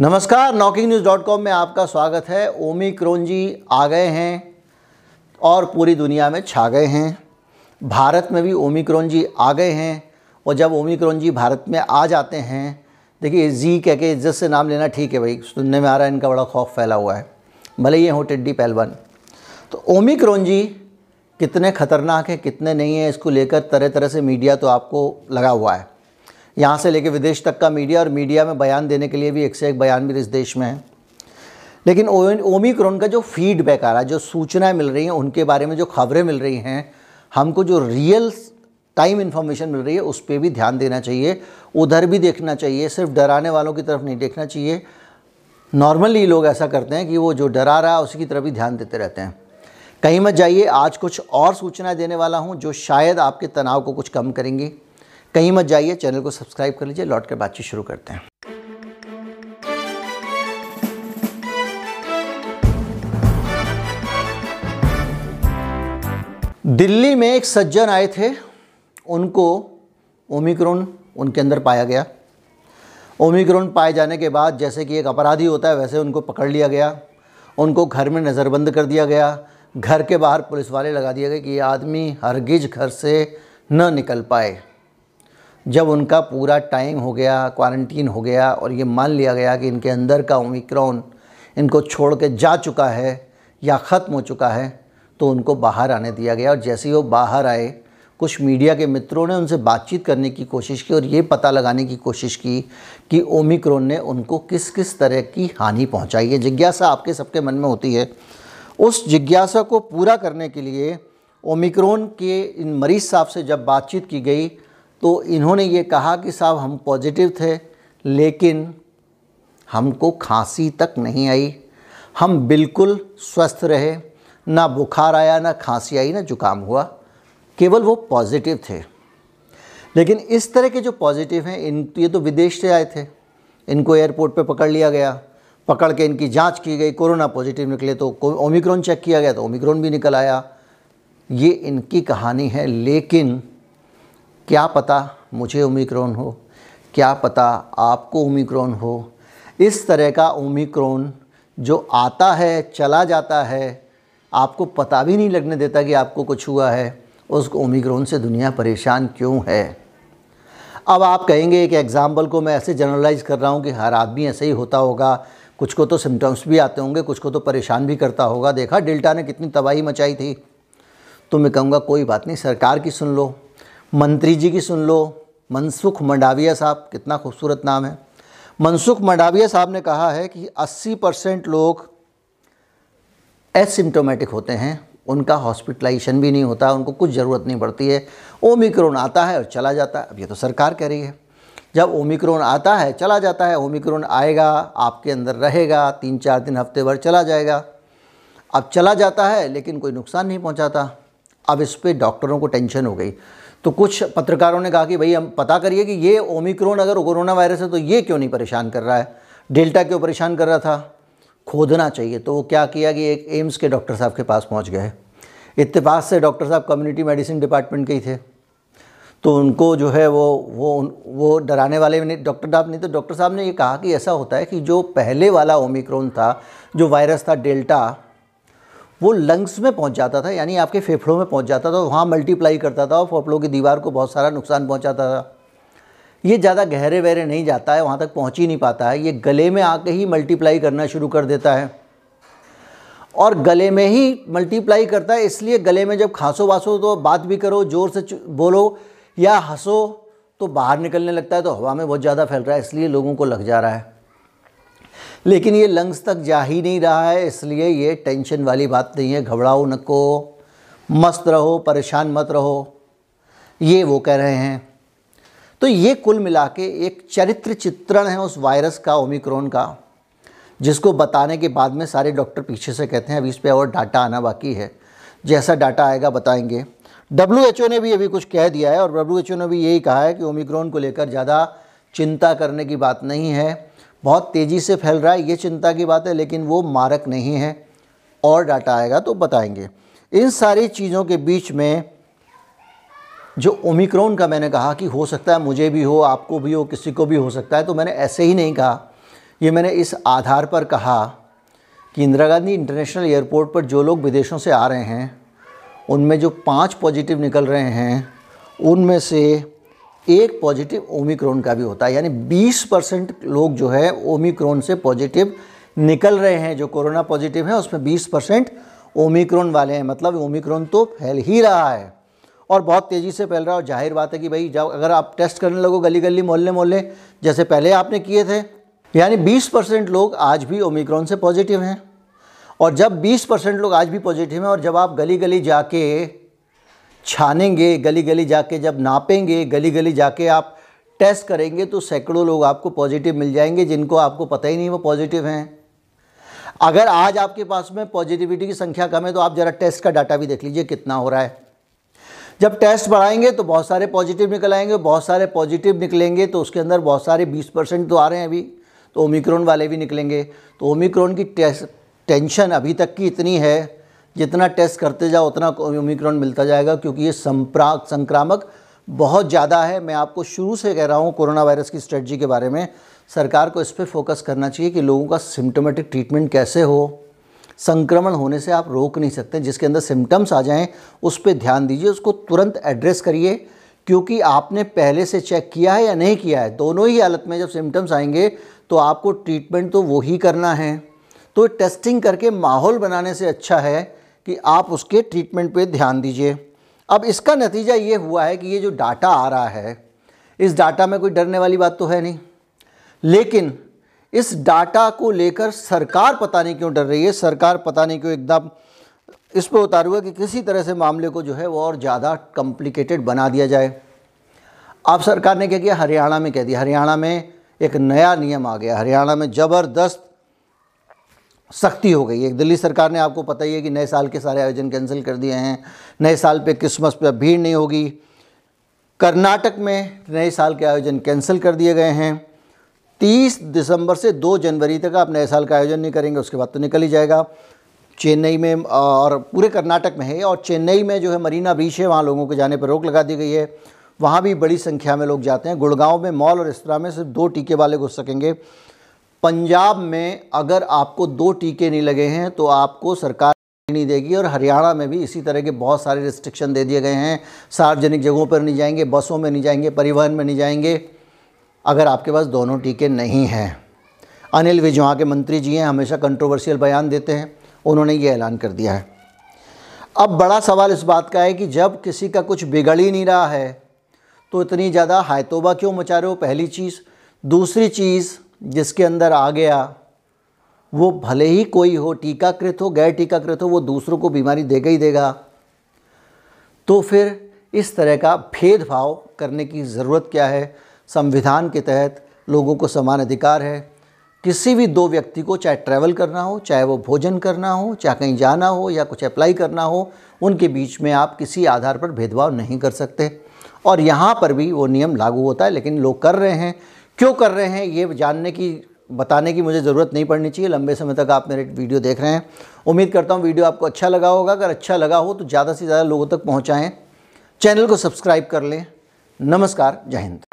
नमस्कार knocking news dot com में आपका स्वागत है। ओमिक्रोन जी आ गए हैं और पूरी दुनिया में छा गए हैं। भारत में भी ओमिक्रोन जी आ गए हैं और जब ओमिक्रोन जी भारत में आ जाते हैं, देखिए जी कह के इज़्ज़त से नाम लेना ठीक है भाई, सुनने में आ रहा है, इनका बड़ा खौफ फैला हुआ है। भले ये हो टिड्डी पहलवान। तो ओमिक्रोन जी कितने ख़तरनाक हैं, कितने नहीं हैं, इसको लेकर तरह तरह से मीडिया तो आपको लगा हुआ है। यहाँ से लेकर विदेश तक का मीडिया और मीडिया में बयान देने के लिए भी एक से एक बयान भी इस देश में है। लेकिन ओमिक्रोन का जो फीडबैक आ रहा है, जो सूचनाएँ मिल रही हैं, उनके बारे में जो खबरें मिल रही हैं, हमको जो रियल टाइम इन्फॉर्मेशन मिल रही है, उस पर भी ध्यान देना चाहिए। उधर भी देखना चाहिए, सिर्फ़ डराने वालों की तरफ़ नहीं देखना चाहिए। नॉर्मली लोग ऐसा करते हैं कि वो जो डरा रहा है उसकी तरफ़ भी ध्यान देते रहते हैं। कहीं मत जाइए, आज कुछ और सूचनाएँ देने वाला हूँ, जो शायद आपके तनाव को कुछ कम करेंगी। कहीं मत जाइए, चैनल को सब्सक्राइब कर लीजिए लौट कर बातचीत शुरू करते हैं। दिल्ली में एक सज्जन आए थे, उनको ओमिक्रोन उनके अंदर पाया गया। ओमिक्रोन पाए जाने के बाद जैसे कि एक अपराधी होता है, वैसे उनको पकड़ लिया गया, उनको घर में नज़रबंद कर दिया गया, घर के बाहर पुलिस वाले लगा दिए गए कि ये आदमी हरगिज घर से न निकल पाए। जब उनका पूरा टाइम हो गया, क्वारंटीन हो गया और ये मान लिया गया कि इनके अंदर का ओमिक्रॉन इनको छोड़ के जा चुका है या ख़त्म हो चुका है तो उनको बाहर आने दिया गया। और जैसे ही वो बाहर आए, कुछ मीडिया के मित्रों ने उनसे बातचीत करने की कोशिश की और ये पता लगाने की कोशिश की कि ओमिक्रोन ने उनको किस किस तरह की हानि पहुंचाई है। जिज्ञासा आपके सबके मन में होती है। उस जिज्ञासा को पूरा करने के लिए ओमिक्रोन के इन मरीज़ साहब से जब बातचीत की गई तो इन्होंने ये कहा कि साहब, हम पॉजिटिव थे, लेकिन हमको खांसी तक नहीं आई। हम बिल्कुल स्वस्थ रहे। ना बुखार आया, ना खांसी आई, ना जुकाम हुआ। केवल वो पॉजिटिव थे। लेकिन इस तरह के जो पॉजिटिव हैं, इन, ये तो विदेश से आए थे। इनको एयरपोर्ट पे पकड़ लिया गया। पकड़ के इनकी जाँच की गई। कोरोना पॉजिटिव निकले तो ओमिक्रॉन चेक किया गया तो ओमिक्रॉन भी निकल आया। ये इनकी कहानी है, लेकिन क्या पता मुझे ओमिक्रॉन हो? क्या पता आपको ओमिक्रॉन हो? इस तरह का ओमिक्रॉन जो आता है, चला जाता है, आपको पता भी नहीं लगने देता कि आपको कुछ हुआ है। उस ओमिक्रॉन से दुनिया परेशान क्यों है? अब आप कहेंगे कि एग्ज़ाम्पल को मैं ऐसे जनरलाइज कर रहा हूँ कि हर आदमी ऐसे ही होता होगा। कुछ को तो सिम्टम्स भी आते होंगे, कुछ को तो परेशान भी करता होगा। देखा, डेल्टा ने कितनी तबाही मचाई थी। तो मैं कहूँगा, कोई बात नहीं, सरकार की सुन लो। मंत्री जी की सुन लो। मनसुख मंडाविया साहब, कितना खूबसूरत नाम है। मनसुख मंडाविया साहब ने कहा है कि 80 परसेंट लोग एसिम्टोमेटिक होते हैं। उनका हॉस्पिटलाइजेशन भी नहीं होता, उनको कुछ ज़रूरत नहीं पड़ती है। ओमिक्रोन आता है और चला जाता है। अब ये तो सरकार कह रही है। जब ओमिक्रोन आता है, चला जाता है, ओमिक्रोन आएगा, आपके अंदर रहेगा तीन चार दिन, हफ़्ते भर चला जाएगा। अब चला जाता है, लेकिन कोई नुकसान नहीं पहुंचाता। अब इस पर डॉक्टरों को टेंशन हो गई। तो कुछ पत्रकारों ने कहा कि भाई हम पता करिए कि ये ओमिक्रोन अगर कोरोना वायरस है तो ये क्यों नहीं परेशान कर रहा है? डेल्टा क्यों परेशान कर रहा था? खोदना चाहिए। तो वो क्या किया कि एक एम्स के डॉक्टर साहब के पास पहुँच गए। इत्तेफाक से डॉक्टर साहब कम्युनिटी मेडिसिन डिपार्टमेंट के ही थे। तो उनको जो है वो वो वो डराने वाले नहीं, डॉक्टर साहब नहीं तो डॉक्टर साहब ने ये कहा कि ऐसा होता है कि जो पहले वाला ओमिक्रोन था, जो वायरस था डेल्टा वो लंग्स में पहुँच जाता था, यानी आपके फेफड़ों में पहुँच जाता था वहाँ मल्टीप्लाई करता था और फेफड़ों की दीवार को बहुत सारा नुकसान पहुंचाता था। ये ज़्यादा गहरे वहरे नहीं जाता है, वहाँ तक पहुँच ही नहीं पाता है। ये गले में आके ही मल्टीप्लाई करना शुरू कर देता है। और गले में ही मल्टीप्लाई करता है, इसलिए गले में जब खांसो वासो तो बात भी करो, ज़ोर से बोलो या हंसो तो बाहर निकलने लगता है तो हवा में बहुत ज़्यादा फैल रहा है, इसलिए लोगों को लग जा रहा है। लेकिन ये लंग्स तक जा ही नहीं रहा है, इसलिए ये टेंशन वाली बात नहीं है। घबराओ नको मस्त रहो, परेशान मत रहो। ये वो कह रहे हैं। तो ये कुल मिला के एक चरित्र चित्रण है उस वायरस का, ओमिक्रोन का, जिसको बताने के बाद में सारे डॉक्टर पीछे से कहते हैं, अभी इस पर और डाटा आना बाकी है। जैसा डाटा आएगा बताएँगे। डब्ल्यू ने भी अभी कुछ कह दिया है और डब्ल्यूएचओ ने भी यही कहा है कि ओमिक्रॉन को लेकर ज़्यादा चिंता करने की बात नहीं है। बहुत तेज़ी से फैल रहा है, ये चिंता की बात है, लेकिन वो मारक नहीं है और डाटा आएगा तो बताएँगे। इन सारी चीज़ों के बीच में जो ओमिक्रोन का मैंने कहा कि हो सकता है मुझे भी हो, आपको भी हो, किसी को भी हो सकता है तो मैंने ऐसे ही नहीं कहा। ये मैंने इस आधार पर कहा कि इंदिरा गांधी इंटरनेशनल एयरपोर्ट पर जो लोग विदेशों से आ रहे हैं, उनमें जो पाँच पॉजिटिव निकल रहे हैं, उनमें से एक पॉजिटिव ओमिक्रोन का भी होता है, यानी 20 परसेंट लोग जो है ओमिक्रोन से पॉजिटिव निकल रहे हैं, जो कोरोना पॉजिटिव है, उसमें 20 परसेंट ओमिक्रोन वाले हैं। मतलब ओमिक्रोन तो फैल ही रहा है और बहुत तेज़ी से फैल रहा है और ज़ाहिर बात है कि भाई जब अगर आप टेस्ट करने लगो गली गली, मोहल्ले मोहल्ले, जैसे पहले आपने किए थे, यानी 20 परसेंट लोग आज भी ओमिक्रॉन से पॉजिटिव हैं। और जब 20 परसेंट लोग आज भी पॉजिटिव हैं और जब आप गली गली जाके छानेंगे गली गली जाके जब नापेंगे गली गली जाके आप टेस्ट करेंगे तो सैकड़ों लोग आपको पॉजिटिव मिल जाएँगे, जिनको आपको पता ही नहीं वो पॉजिटिव हैं। अगर आज आपके पास में पॉजिटिविटी की संख्या कम है तो आप ज़रा टेस्ट का डाटा भी देख लीजिए कितना हो रहा है। जब टेस्ट बढ़ाएँगे तो बहुत सारे पॉजिटिव निकल आएँगे, बहुत सारे पॉजिटिव निकलेंगे तो उसके अंदर बहुत सारे 20 परसेंट तो आ रहे हैं अभी तो ओमिक्रोन वाले भी निकलेंगे। तो ओमिक्रोन की टेस्ट, टेंशन अभी तक की इतनी है जितना टेस्ट करते जाओ, उतना ओमिक्रॉन मिलता जाएगा, क्योंकि ये संप्रा संक्रामक बहुत ज़्यादा है। मैं आपको शुरू से कह रहा हूँ कोरोना वायरस की स्ट्रेटजी के बारे में। सरकार को इस पर फोकस करना चाहिए कि लोगों का सिम्टोमेटिक ट्रीटमेंट कैसे हो। संक्रमण होने से आप रोक नहीं सकते। जिसके अंदर सिम्टम्स आ जाएँ, उस पर ध्यान दीजिए, उसको तुरंत एड्रेस करिए, क्योंकि आपने पहले से चेक किया है या नहीं किया है। दोनों ही हालत में जब सिम्टम्स आएँगे तो आपको ट्रीटमेंट तो वही करना है। तो टेस्टिंग करके माहौल बनाने से अच्छा है। कि आप उसके ट्रीटमेंट पे ध्यान दीजिए। अब इसका नतीजा ये हुआ है कि ये जो डाटा आ रहा है, इस डाटा में कोई डरने वाली बात तो है नहीं। लेकिन इस डाटा को लेकर सरकार पता नहीं क्यों डर रही है। सरकार पता नहीं क्यों एकदम इस पर उतार हुआ कि किसी तरह से मामले को जो है वो और ज़्यादा कॉम्प्लिकेटेड बना दिया जाए। अब सरकार ने क्या किया? हरियाणा में कह दिया। हरियाणा में एक नया नियम आ गया। हरियाणा में ज़बरदस्त सख्ती हो गई है। दिल्ली सरकार ने आपको पता ही है कि नए साल के सारे आयोजन कैंसिल कर दिए हैं। नए साल पे क्रिसमस पे भीड़ नहीं होगी। कर्नाटक में नए साल के आयोजन कैंसिल कर दिए गए हैं। 30 दिसंबर से 2 जनवरी तक आप नए साल का आयोजन नहीं करेंगे, उसके बाद तो निकल ही जाएगा। चेन्नई में, और पूरे कर्नाटक में है, और चेन्नई में जो है मरीना बीच है, वहाँ लोगों के जाने पर रोक लगा दी गई है। वहाँ भी बड़ी संख्या में लोग जाते हैं। गुड़गांव में मॉल और इस में सिर्फ़ दो टीके वाले घुस सकेंगे। पंजाब में अगर आपको दो टीके नहीं लगे हैं तो आपको सरकार नहीं देगी और हरियाणा में भी इसी तरह के बहुत सारे रिस्ट्रिक्शन दे दिए गए हैं। सार्वजनिक जगहों पर नहीं जाएँगे, बसों में नहीं जाएँगे, परिवहन में नहीं जाएँगे, अगर आपके पास दोनों टीके नहीं हैं। अनिल विज वहाँ के मंत्री जी हैं, हमेशा कंट्रोवर्शियल बयान देते हैं, उन्होंने ये ऐलान कर दिया है। अब बड़ा सवाल इस बात का है कि जब किसी का कुछ बिगड़ ही नहीं रहा है तो इतनी ज़्यादा हायतोबा क्यों मचा रहे हो? पहली चीज़। दूसरी चीज़ जिसके अंदर आ गया, वो भले ही कोई हो, टीकाकृत हो, गैर टीकाकृत हो, वो दूसरों को बीमारी देगा ही देगा। तो फिर इस तरह का भेदभाव करने की ज़रूरत क्या है? संविधान के तहत लोगों को समान अधिकार है। किसी भी दो व्यक्ति को चाहे ट्रैवल करना हो, चाहे वो भोजन करना हो, चाहे कहीं जाना हो या कुछ अप्लाई करना हो, उनके बीच में आप किसी आधार पर भेदभाव नहीं कर सकते। और यहाँ पर भी वो नियम लागू होता है, लेकिन लोग कर रहे हैं। क्यों कर रहे हैं, ये जानने की, बताने की मुझे ज़रूरत नहीं पड़नी चाहिए। लंबे समय तक आप मेरे वीडियो देख रहे हैं। उम्मीद करता हूँ वीडियो आपको अच्छा लगा होगा। अगर अच्छा लगा हो तो ज़्यादा से ज़्यादा लोगों तक पहुँचाएँ। चैनल को सब्सक्राइब कर लें। नमस्कार, जय हिंद।